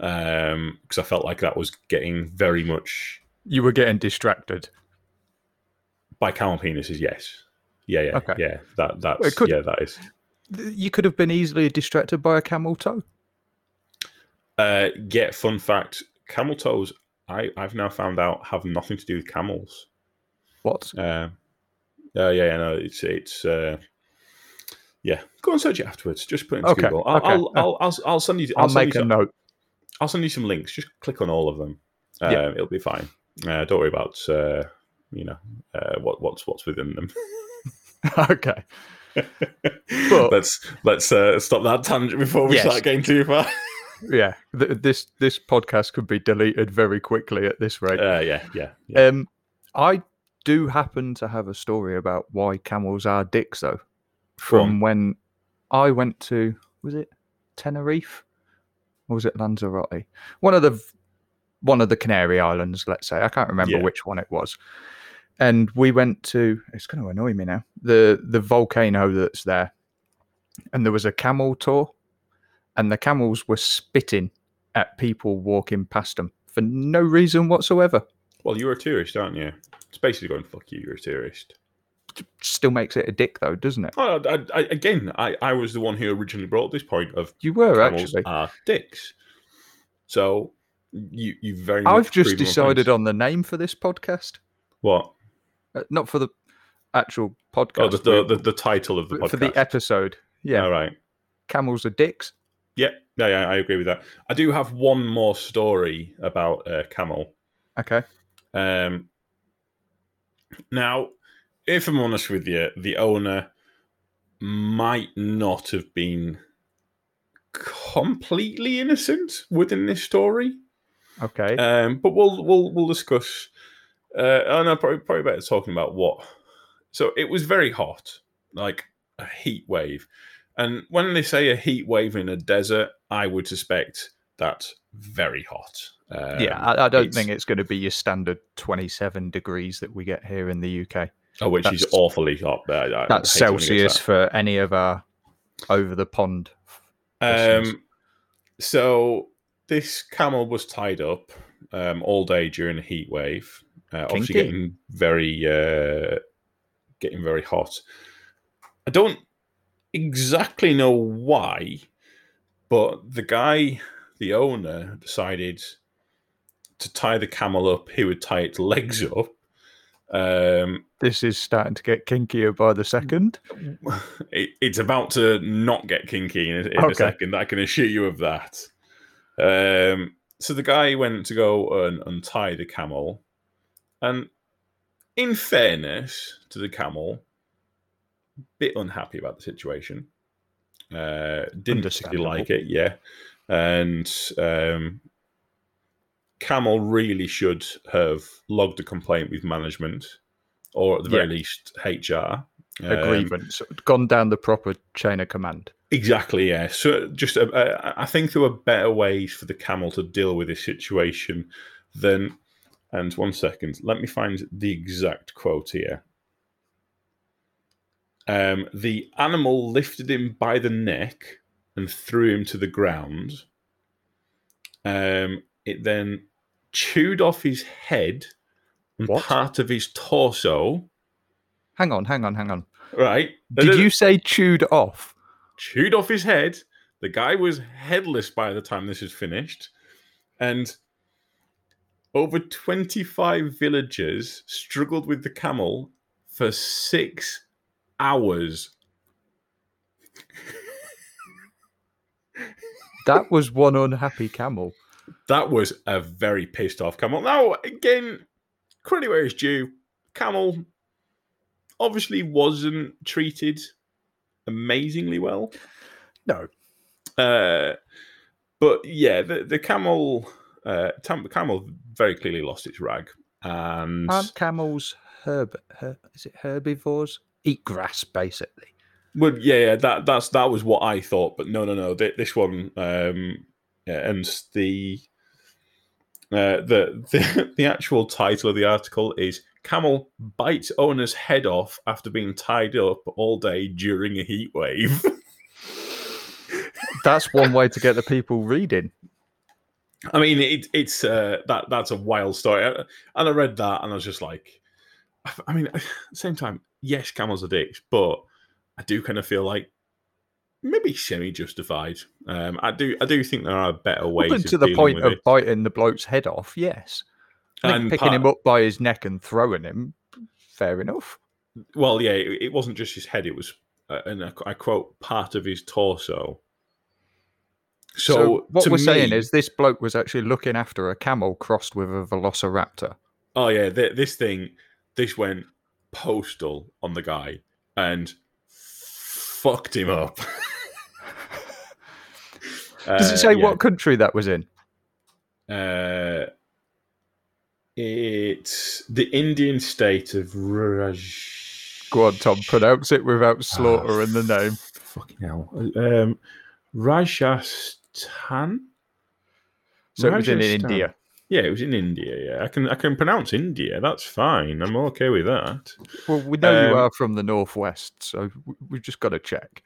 um, because I felt like that was getting very much You were getting distracted. By camel penises. Yes, yeah, yeah, Okay. yeah. That that's could- yeah, that is. You could have been easily distracted by a camel toe. Uh, yeah, fun fact: camel toes. I I've now found out have nothing to do with camels. What? Uh, uh, yeah, yeah, no, it's it's uh, yeah. Go and search it afterwards. Just put it into Okay, Google. I'll, okay. I'll, I'll, I'll, I'll send you. I'll, I'll, send make you a some, note. I'll send you some links. Just click on all of them. Uh, Yeah. It'll be fine. Uh, don't worry about uh, you know uh, what what's what's within them. okay. But- let's let's uh, stop that tangent before we Yes. start getting too far. Yeah. Th- this this podcast could be deleted very quickly at this rate. uh, yeah, yeah, yeah. Um, I do happen to have a story about why camels are dicks, though. From when I went to was it Tenerife or was it Lanzarote? One of the one of the Canary Islands, let's say. I can't remember Yeah. which one it was. And we went to. It's going to annoy me now. The the volcano that's there, and there was a camel tour, and the camels were spitting at people walking past them for no reason whatsoever. Well, you're a tourist, aren't you? It's basically going fuck you. You're a tourist. still makes it a dick though, doesn't it? Oh, I, I, again, I, I was the one who originally brought this point of You were camels actually. are dicks. So you you very much I've just decided on the name for this podcast, what uh, not for the actual oh podcast, the the, the, the title of the podcast for the episode. Yeah, all right camels are dicks. yeah yeah yeah I agree with that. I do have one more story about uh, camel. Okay, Um, now, if I'm honest with you, the owner might not have been completely innocent within this story. okay. Um, but we'll we'll we'll discuss. Uh, oh no, probably probably better talking about what. So it was very hot, like a heat wave, and when they say a heat wave in a desert, I would suspect that's very hot. Um, yeah, I, I don't it's- think it's going to be your standard 27 degrees that we get here in the UK. Oh, which is awfully hot. I- I That's hate it when it gets Celsius that. for any of our over the pond. Um, so this camel was tied up um, all day during a heat wave, uh, obviously getting very, uh, getting very hot. I don't exactly know why, but the guy, the owner, decided to tie the camel up. He would tie its legs up. Um, This is starting to get kinkier by the second. it, it's about to not get kinky in, a, in Okay. a second. I can assure you of that. Um, so the guy went to go and untie the camel, and in fairness to the camel, bit unhappy about the situation. Uh, didn't particularly like it, yeah. And um, Camel really should have logged a complaint with management, or at the very Yeah. least HR. A Um, grievance. Gone down the proper chain of command. Exactly, yeah. So just, uh, I think there were better ways for the camel to deal with this situation than. And one second, let me find the exact quote here. Um, the animal lifted him by the neck and threw him to the ground. Um, it then chewed off his head and What? part of his torso. Hang on, hang on, hang on. Right? Did you say chewed off? chewed off his head. The guy was headless by the time this is finished. And over 25 villagers struggled with the camel for six hours. That was one unhappy camel. That was a very pissed off camel. Now, again, credit where it's due. Camel obviously wasn't treated amazingly well. No. Uh, but yeah, the, the camel, uh, tam- camel very clearly lost its rag, and Aren't camels herb, her, is it herbivores? Eat grass, basically. well, yeah, yeah, that that's that was what I thought, but no, no, no, thi- this one, um, yeah, and the. Uh, the, the the actual title of the article is "Camel bites owner's head off after being tied up all day during a heat wave." That's one way to get the people reading. I mean, it, it's uh, that that's a wild story, Uh, and I read that, and I was just like, I- mean, at the same time, yes, camels are dicks, but I do kind of feel like maybe semi-justified. Um, I do, I do think there are better ways Up to the point of it. biting the bloke's head off, yes. And picking him up by his neck and throwing him, fair enough. Well, yeah, it, it wasn't just his head; it was, uh, and I, I quote, part of his torso. So, what we're saying is this bloke was actually looking after a camel crossed with a velociraptor. Oh yeah, th- this thing, this went postal on the guy and fucked him up. Does Uh, it say yeah. what country that was in? Uh, it's the Indian state of Raj. Go on, Tom, pronounce it without slaughter Ah, in the name. Fucking hell. Um, Rajasthan. So it was in Rajasthan. India. Yeah, it was in India. Yeah, I can I can pronounce India. That's fine. I'm okay with that. Well, we know you Um, are from the northwest, so we've just got to check.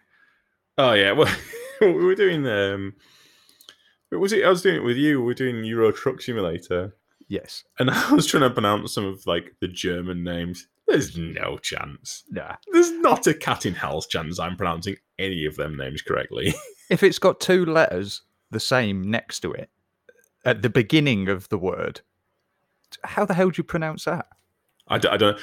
Oh yeah, well, we were doing. Um, was it? I was doing it with you. We are doing Euro Truck Simulator, Yes. and I was trying to pronounce some of like the German names. There's no chance. Nah. There's not a cat in hell's chance I'm pronouncing any of them names correctly. If it's got two letters the same next to it at the beginning of the word, how the hell do you pronounce that? I don't. I don't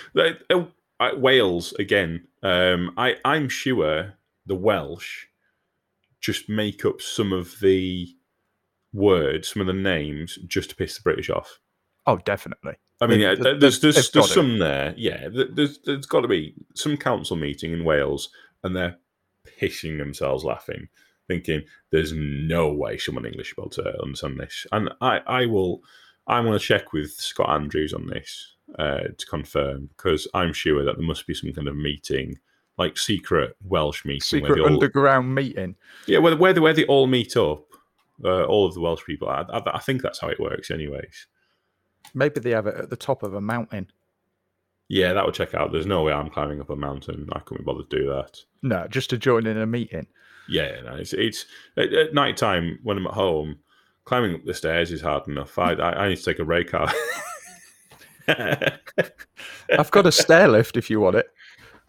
uh, I- Wales again. Um, I I'm sure the Welsh just make up some of the words, some of the names, just to piss the British off. Oh, definitely. I mean, yeah, there's there's, there's some there. Yeah, there's there's got to be some council meeting in Wales, and they're pissing themselves laughing, thinking there's no way someone English will be able to understand this. And I I will I'm going to check with Scott Andrews on this uh, to confirm because I'm sure that there must be some kind of meeting. Like secret Welsh meeting, where Secret all, underground meeting. yeah, where, where they where they all meet up, uh, all of the Welsh people. I, I, I think that's how it works, anyways. Maybe they have it at the top of a mountain. Yeah, that would check out. There's no way I'm climbing up a mountain. I couldn't be bothered to do that. No, just to join in a meeting. Yeah, no, it's, it's at, at night time when I'm at home, climbing up the stairs is hard enough. I I, I need to take a ray car. I've got a stair lift if you want it.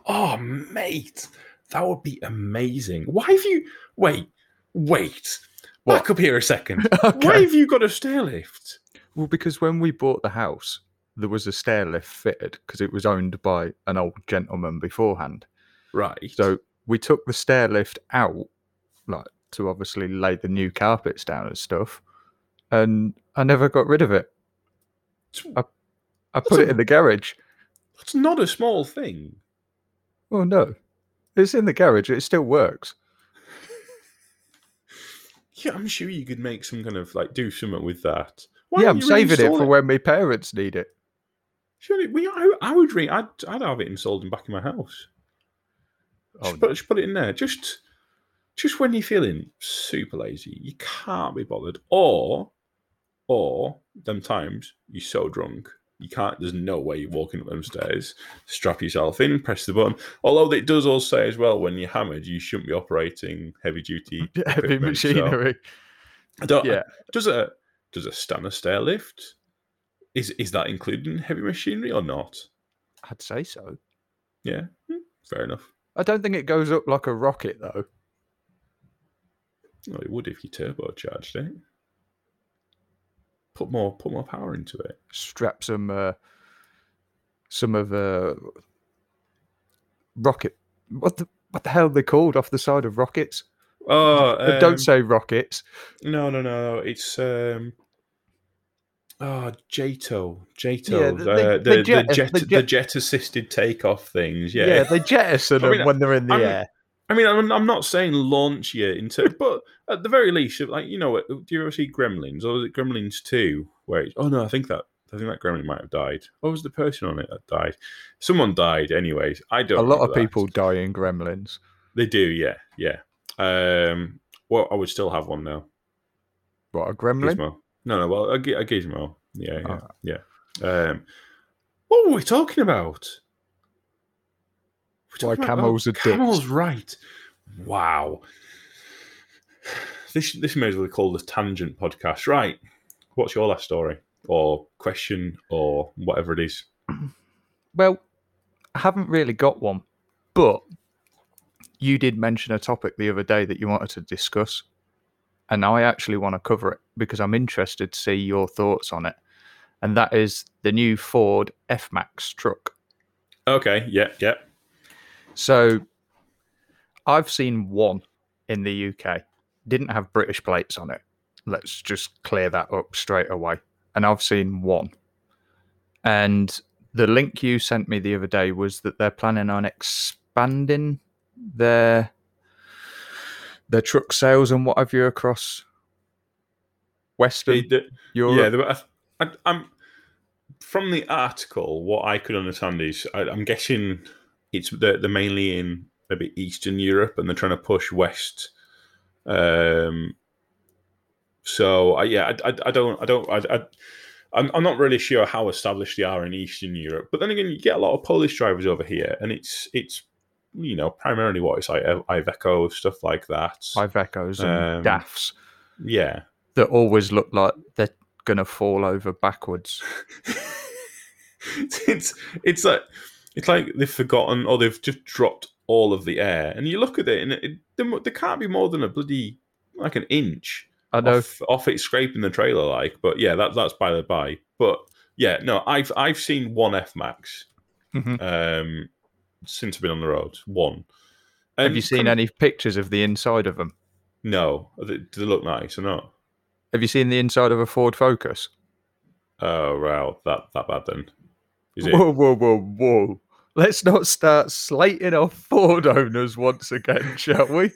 oh, mate, that would be amazing. Why have you? Wait, wait. What? Back up here a second. Okay. Why have you got a stair lift? Well, because when we bought the house, there was a stair lift fitted because it was owned by an old gentleman beforehand. Right. So we took the stair lift out, like to obviously lay the new carpets down and stuff, and I never got rid of it. I put a- it in the garage. That's not a small thing. Well, no, it's in the garage. It still works. Yeah, I'm sure you could make some kind of like do something with that. Yeah, I'm saving it for when my parents need it. Surely, we, I, I would re- I'd, I'd have it installed in back in my house. Oh, Just, put, just put it in there. Just, just when you're feeling super lazy, you can't be bothered, or, or them times you're so drunk you can't. There's no way you're walking up them stairs. Strap yourself in, press the button. Although it does also say as well when you're hammered, you shouldn't be operating heavy duty Heavy equipment, so- machinery. I don't. Yeah. Does a does a Stannah stair lift? Is is that included in heavy machinery or not? I'd say so. Yeah, hmm, fair enough. I don't think it goes up like a rocket though. Well, it would if you turbocharged it. Put more put more power into it. Strap some uh, some of uh, rocket. What the what the hell are they called off the side of rockets? Oh, um, don't say rockets. no, no, no. It's um. Oh, JATO, JATO, Yeah, uh, the- the, the- the jet- jet, the jet- assisted takeoff things. Yeah, Yeah, they jettison I them mean, when they're in the I'm- air. I mean, I'm, I'm not saying launch you into, but at the very least, like you know, what? Do you ever see Gremlins or was it Gremlins Two? Where oh no, I think that I think that Gremlin might have died. What was the person on it that died? Someone died, anyways. I don't. A lot of that. people die in Gremlins. They do, yeah, yeah. Um, well, I would still have one now. What a gremlin? Gizmo. No, no. Well, a, gi- a gizmo. Yeah, yeah, Alright. yeah. Um, what were we talking about? We're Why talking about- camels are dicks. camels, right? Wow. This this may as well be called a tangent podcast, right? What's your last story or question or whatever it is? Well, I haven't really got one, but you did mention a topic the other day that you wanted to discuss, and now I actually want to cover it because I'm interested to see your thoughts on it, and that is the new Ford F Max truck. Okay, yeah, yeah. So, I've seen one in the UK, didn't have British plates on it. Let's just clear that up straight away. And I've seen one. And the link you sent me the other day was that they're planning on expanding their their truck sales and what have you across Western The- the- Europe. Yeah, the, I, I'm from the article. What I could understand is I, I'm guessing it's they're, they're mainly in maybe Eastern Europe, and they're trying to push west. Um. So I yeah, I, I, I don't I don't I, I I'm, I'm not really sure how established they are in Eastern Europe, but then again, you get a lot of Polish drivers over here, and it's it's you know primarily what it's like Iveco stuff like that. Ivecos and Um, DAFs yeah, that always look like they're gonna fall over backwards. it's it's like it's like they've forgotten or they've just dropped all of the air, and you look at it, and it, there, there can't be more than a bloody like an inch I know off, off it scraping the trailer, like. But yeah, that that's by the by. But yeah, no, I've I've seen one F Max Mhm. um, since I've been on the road. One. Have you seen any pictures of the inside of them? No. Do they, do they look nice or not? Have you seen the inside of a Ford Focus? Oh, wow, that that bad then. Is it? Whoa, whoa, whoa, whoa! Let's not start slating off Ford owners once again, shall we?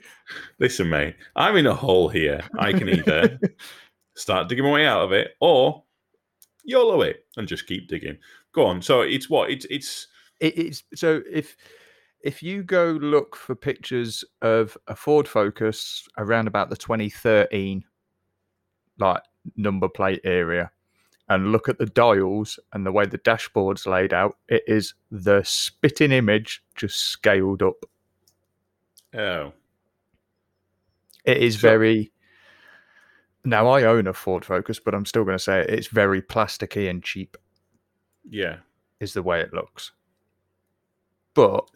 Listen, mate, I'm in a hole here. I can either start digging my way out of it or YOLO it and just keep digging. Go on. So it's what? It's it's It is so if if you go look for pictures of a Ford Focus around about the 2013 like number plate area and look at the dials and the way the dashboard's laid out, it is the spitting image just scaled up. oh. it is So- very. Now I own a Ford Focus, but I'm still going to say it, it's very plasticky and cheap. Yeah. Is the way it looks. But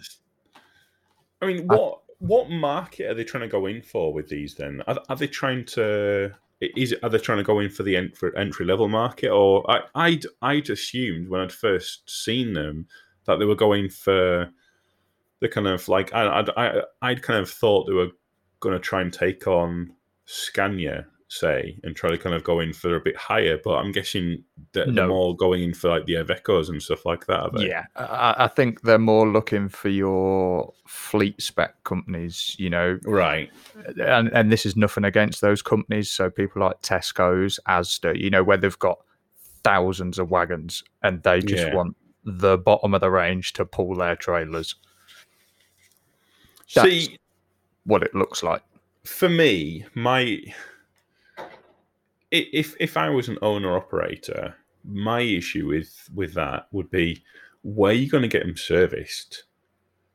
I mean, I- what what market are they trying to go in for with these? Then are, are they trying to? Is are they trying to go in for the entry entry level market, or I, I'd I'd assumed when I'd first seen them that they were going for the kind of like I I'd, I I'd kind of thought they were going to try and take on Scania, say, and try to kind of go in for a bit higher. But I'm guessing that No. they're more going in for like the Ivecos and stuff like that. Yeah, I, I think they're more looking for your fleet spec companies, you know, Right. and and this is nothing against those companies. So people like Tesco's, Asda, you know, where they've got thousands of wagons and they just Yeah. want the bottom of the range to pull their trailers. That's- See, What it looks like. for me, my if if I was an owner operator, my issue with with that would be where are you going to get them serviced?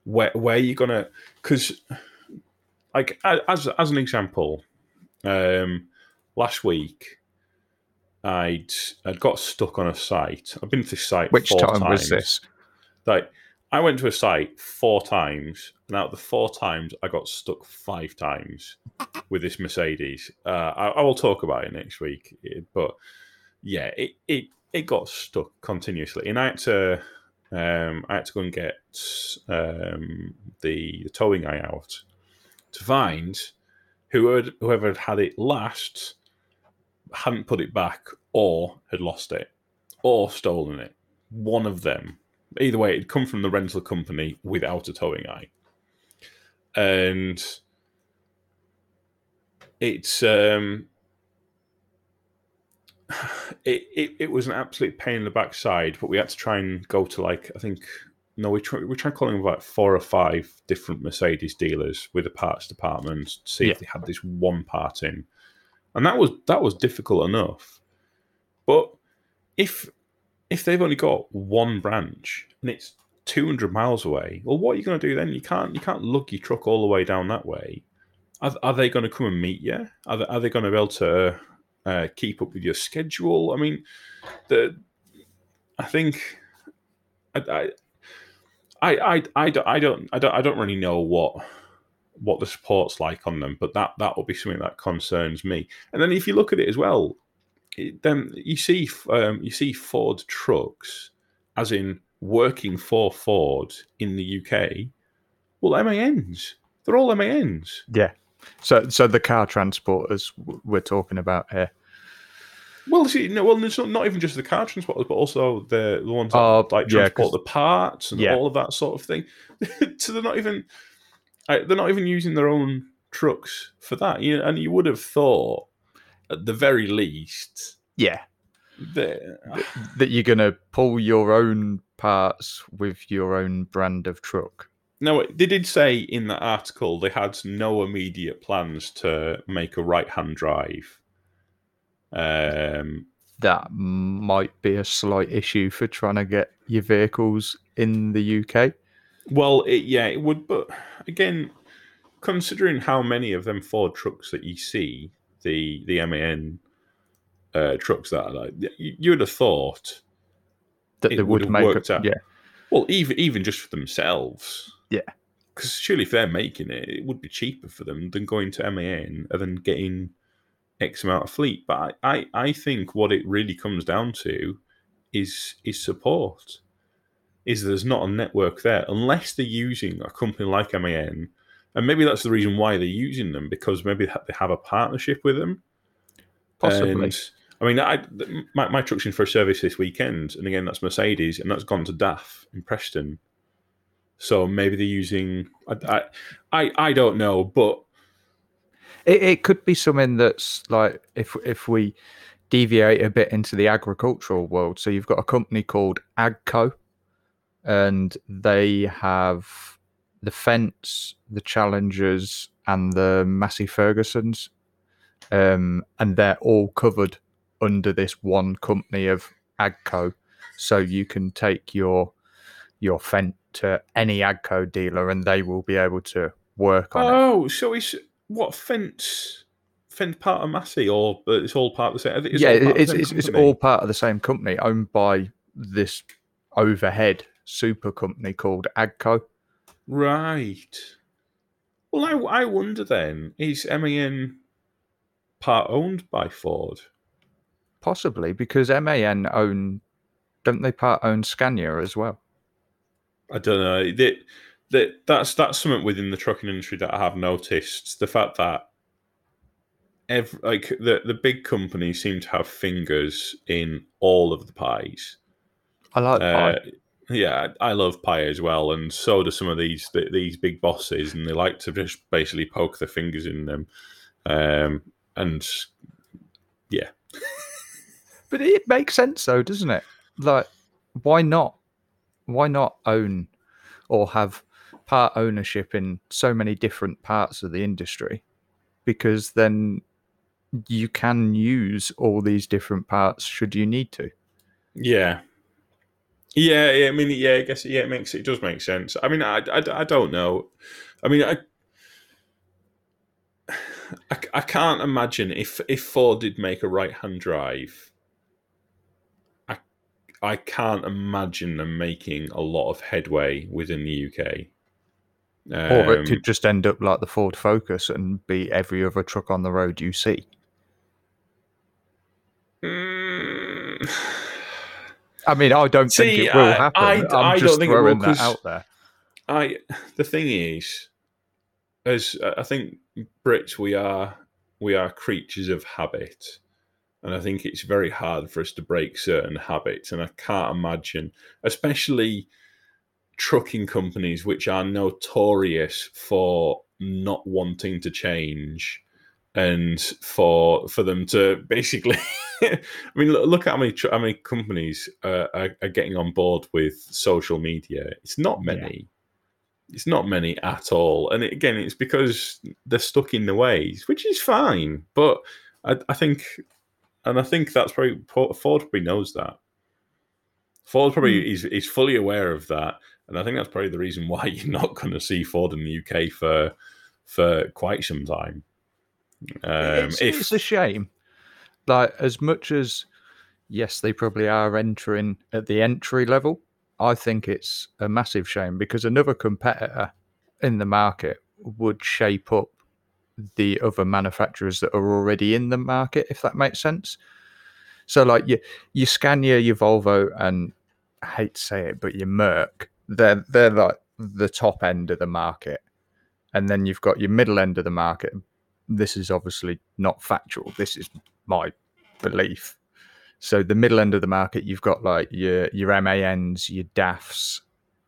Where where are you going to? Because like as as an example, um, last week I'd I'd got stuck on a site. I've been to this site Which time times was this? like I went to a site four times, and out of the four times, I got stuck five times with this Mercedes. Uh, I, I will talk about it next week, eh, but yeah, it it, it got stuck continuously, and I had to um, I had to go and get um, the, the towing guy out to find who had, whoever had had it last hadn't put it back or had lost it or stolen it. One of them either way, it'd come from the rental company without a towing eye. And it's um it, it it was an absolute pain in the backside, but we had to try and go to like I think no, we try we tried calling about four or five different Mercedes dealers with a parts department to see Yeah. if they had this one part in. And that was that was difficult enough. But if if they've only got one branch and it's 200 miles away, well, what are you going to do then? You can't you can't lug your truck all the way down that way. Are, are they going to come and meet you? Are they, are they going to be able to uh, keep up with your schedule? I mean, the I think I I I I, I, don't, I don't I don't I don't really know what what the support's like on them, but that that will be something that concerns me. And then if you look at it as well, then you see um, you see Ford trucks, as in working for Ford in the UK. Well, MANs, they're all MANs. Yeah. So, so the car transporters we're talking about here. Well, see, no, well, it's not, not even just the car transporters, but also the, the ones that Oh, like yeah, the parts and yeah. all of that sort of thing. so they're not even they're not even using their own trucks for that. You know, and you would have thought, at the very least, Yeah. that That you're going to pull your own parts with your own brand of truck. No, they did say in that article they had no immediate plans to make a right-hand drive. Um, That might be a slight issue for trying to get your vehicles in the UK. well, it, yeah, it would, but again, considering how many of them Ford trucks that you see, the the MAN uh, trucks that are like, you, you would have thought, That they would would have make worked a, out. yeah, well, even even just for themselves, Yeah. Because surely, if they're making it, it would be cheaper for them than going to MAN and then getting X amount of fleet. But I, I, I think what it really comes down to is is support. Is there's not a network there unless they're using a company like MAN, and maybe that's the reason why they're using them because maybe they have a partnership with them. possibly. And, I mean, I, my, my truck's in for a service this weekend, and again, that's Mercedes, and that's gone to DAF in Preston. So maybe they're using. I, I, I, I don't know, but It, it could be something that's like if if we deviate a bit into the agricultural world. So you've got a company called Agco, and they have the Fendts, the Challengers, and the Massey Fergusons, um, and they're all covered under this one company of Agco. So you can take your your Fendt to any Agco dealer, and they will be able to work on it. oh, so it's what Fendt Fendt part of Massey or it's all part of the same? It's yeah, all part the it's, it's, it's all part of the same company owned by this overhead super company called Agco. Right. Well, I, I wonder then is MAN part owned by Ford? Possibly because MAN own, don't they part own Scania as well? I don't know. That that that's that's something within the trucking industry that I have noticed. The fact that every, like the the big companies seem to have fingers in all of the pies. I like Uh, Pi. Yeah, I love pie as well, and so do some of these th- these big bosses, and they like to just basically poke their fingers in them. Um, and yeah. But it makes sense though, doesn't it? Like, why not? Why not own or have part ownership in so many different parts of the industry? Because then you can use all these different parts should you need to. yeah, yeah, yeah. I mean, yeah, I guess yeah, it makes it does make sense. I mean, I, I, I don't know. I mean, I, I, I can't imagine if if Ford did make a right hand drive. I I can't imagine them making a lot of headway within the UK. or it Um, could just end up like the Ford Focus and be every other truck on the road you see. mm, I mean, I don't think it will uh, happen. I- I, I don't just think it will, that out there. I the thing is, as uh, I think Brits, we are we are creatures of habit, and I think it's very hard for us to break certain habits. And I can't imagine, especially trucking companies, which are notorious for not wanting to change. And for for them to basically, I mean, look, look at how many how many companies uh, are, are getting on board with social media. It's not Yeah. many it's not many at all. And it, again, it's because they're stuck in the ways, which is fine. But I, I think, and I think that's probably Ford probably knows that. Ford probably is is fully aware of that, and I think that's probably the reason why you're not going to see Ford in the UK for for quite some time. Um, it's, if it's a shame. Like as much as yes, they probably are entering at the entry level. I think it's a massive shame because another competitor in the market would shape up the other manufacturers that are already in the market, if that makes sense. So, like your your Scania, your Volvo, and I hate to say it, but your Merc, they're they're like the top end of the market, and then you've got your middle end of the market. This is obviously not factual. This is my belief. So the middle end of the market, you've got like your your MANs, your DAFs,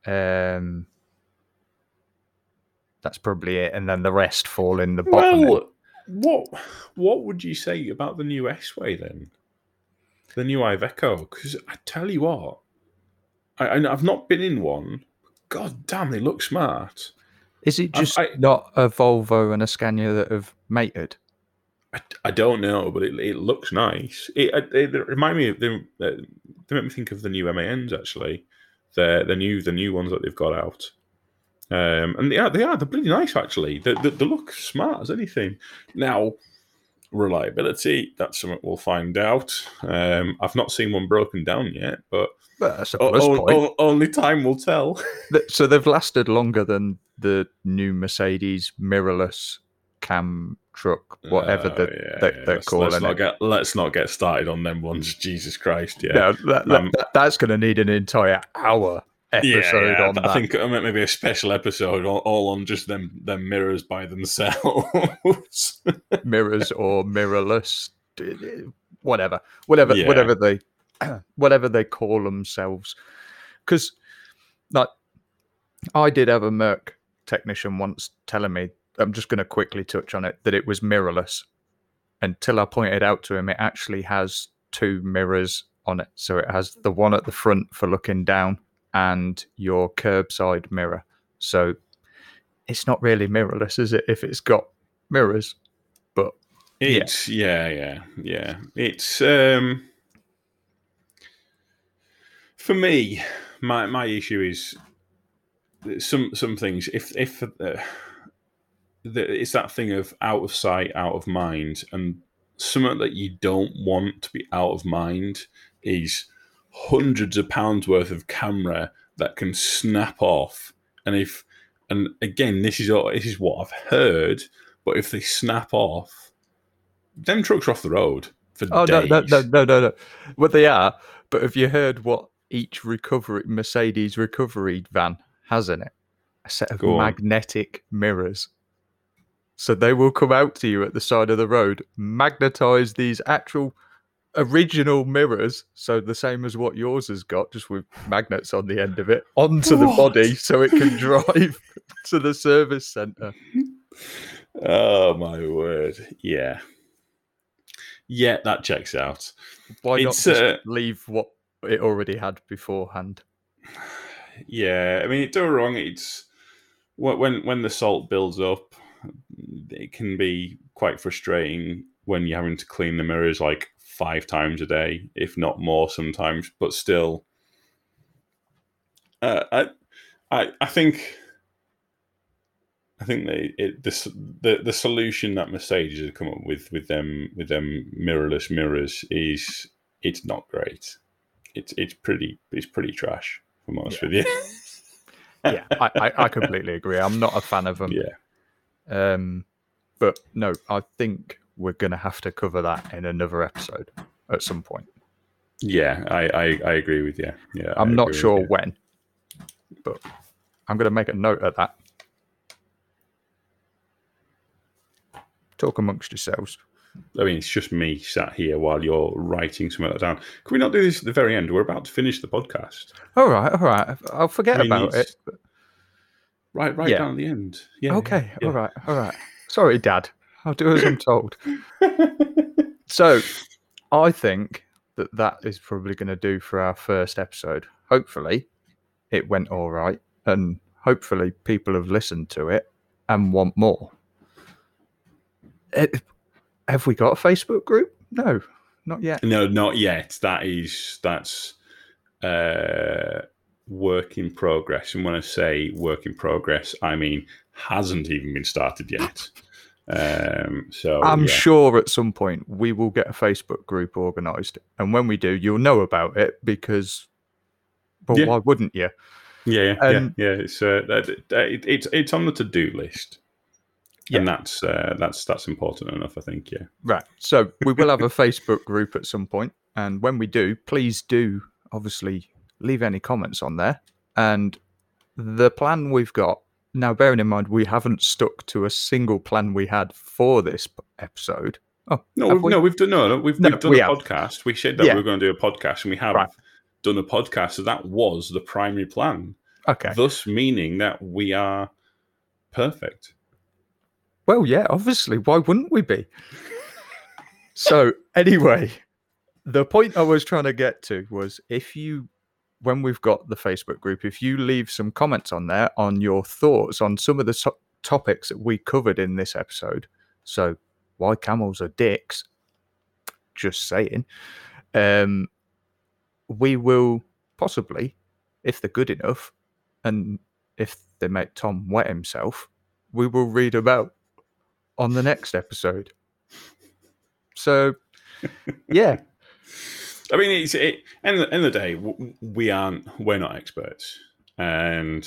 um, that's probably it, and then the rest fall in the bottom. end. well, what what would you say about the new S way then? The new Iveco? Because I tell you what, I, I've not been in one. God damn, they look smart. Is it just I- not a Volvo and a Scania that have mated? I, I don't know, but it, it looks nice. It, it, it remind me of they, they make me think of the new MANs actually. The the new the new ones that they've got out. Um, and they are they are they're pretty nice actually. They, they, they look smart as anything. Now, reliability that's something we'll find out. Um, I've not seen one broken down yet, but Well, that's a o- plus o- point. o- only time will tell. So they've lasted longer than the new Mercedes mirrorless cam truck, whatever Oh, the, yeah, they, they're Let's- calling let's not it. get let's not get started on them ones. Jesus Christ, yeah. No, that, Um, that- that's going to need an entire hour episode on I that. think maybe a special episode all, all on just them them mirrors by themselves. mirrors or mirrorless, whatever, whatever, Yeah. whatever they, whatever they call themselves. Because, like, I did have a Merc technician once telling me, I'm just going to quickly touch on it, that it was mirrorless. Until I pointed out to him, it actually has two mirrors on it. So it has the one at the front for looking down and your curbside mirror. So it's not really mirrorless, is it? If it's got mirrors, but it's yeah, yeah, yeah. It's um for me, my my issue is some some things. If if uh, it's that thing of out of sight, out of mind, and something that you don't want to be out of mind is hundreds of pounds worth of camera that can snap off. And if, and again, this is all, this is what I've heard, but if they snap off, them trucks are off the road for Oh days. no, no, no, no, no. Well, they are. But have you heard what each recovery Mercedes recovery van has in it? A set of magnetic mirrors. So they will come out to you at the side of the road, magnetize these actual original mirrors, so the same as what yours has got, just with magnets on the end of it, onto the body, so it can drive to the service center. Oh my word! Yeah, yeah, that checks out. Why not It's, just uh, leave what it already had beforehand? Yeah, I mean, don't wrong. It's when when the salt builds up, it can be quite frustrating when you're having to clean the mirrors like five times a day, if not more sometimes. But still, uh, I, I, I think, I think they, it, the, the the solution that Mercedes has come up with with them with them mirrorless mirrors is it's not great. It's it's pretty it's pretty trash. If I'm honest with you. yeah, I, I, I completely agree. I'm not a fan of them. yeah. Um, but no, I think we're going to have to cover that in another episode at some point. Yeah, I, I, I agree with you. Yeah, I I'm not sure when, but I'm going to make a note of that. Talk amongst yourselves. I mean, it's just me sat here while you're writing some of that down. Can we not do this at the very end? We're about to finish the podcast. All right, all right. I'll forget I mean, about it. Right, right Yeah. down at the end. Yeah. okay, yeah. all right, all right. Sorry, Dad. I'll do as I'm told. So, I think that that is probably going to do for our first episode. Hopefully, it went all right, and hopefully, people have listened to it and want more. Eh, have we got a Facebook group? No, not yet. No, not yet. That is that's uh, work in progress. And when I say work in progress, I mean hasn't even been started yet. Um, so I'm yeah. sure at some point we will get a Facebook group organised, and when we do, you'll know about it because, well, Yeah. why wouldn't you? Yeah, yeah, Um, yeah, yeah. It's uh, it, it's it's on the to do list, and that's uh, that's that's important enough. I think. Yeah. Right. So we will have a Facebook group at some point, and when we do, please do obviously leave any comments on there. And the plan we've got now, bearing in mind we haven't stuck to a single plan we had for this episode. Oh No, we've, we? no, we've done no, no we've, No, we've done we a have. podcast. We said that Yeah. we were going to do a podcast, and we have Right. done a podcast. So that was the primary plan. Okay. Thus, meaning that we are perfect. Well, yeah, obviously. Why wouldn't we be? so, anyway, the point I was trying to get to was if you, when we've got the Facebook group, if you leave some comments on there on your thoughts on some of the so- topics that we covered in this episode. So, why camels are dicks, just saying, um, we will possibly, if they're good enough, and if they make Tom wet himself, we will read about on the next episode. So, yeah, I mean, it's it. End of, end of the day, we aren't. We're not experts, and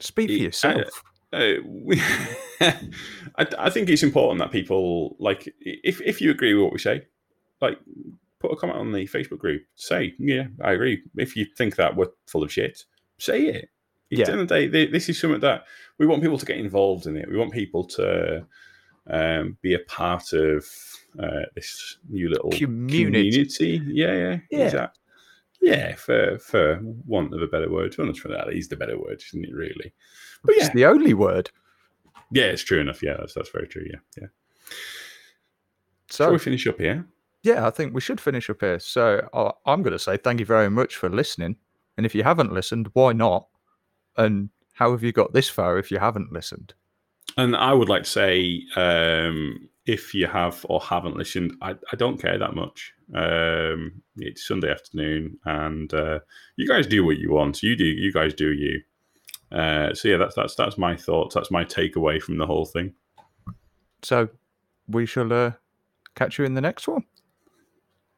speak for It- yourself. uh, we, I, I think it's important that people like if if you agree with what we say, like put a comment on the Facebook group. Say, yeah, I agree. If you think that we're full of shit, say it. At Yeah. the end of the day, this is something that we want people to get involved in it. We want people to um, be a part of uh, this new little Community. community. Yeah, yeah, Yeah. exact- Yeah, for for want of a better word, to honest, that is the better word, isn't it? Really, but It's yeah, the only word. yeah, it's true enough. Yeah, that's that's very true. Yeah, yeah. So, Shall we finish up here? yeah, I think we should finish up here. So, uh, I'm going to say thank you very much for listening. And if you haven't listened, why not? And how have you got this far if you haven't listened? And I would like to say, um, if you have or haven't listened, I, I don't care that much. Um, it's Sunday afternoon, and uh, you guys do what you want. You do, you guys do you. Uh, so yeah, that's that's that's my thoughts. That's my takeaway from the whole thing. So we shall uh, catch you in the next one.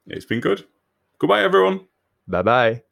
It's been good. Goodbye, everyone. Bye bye.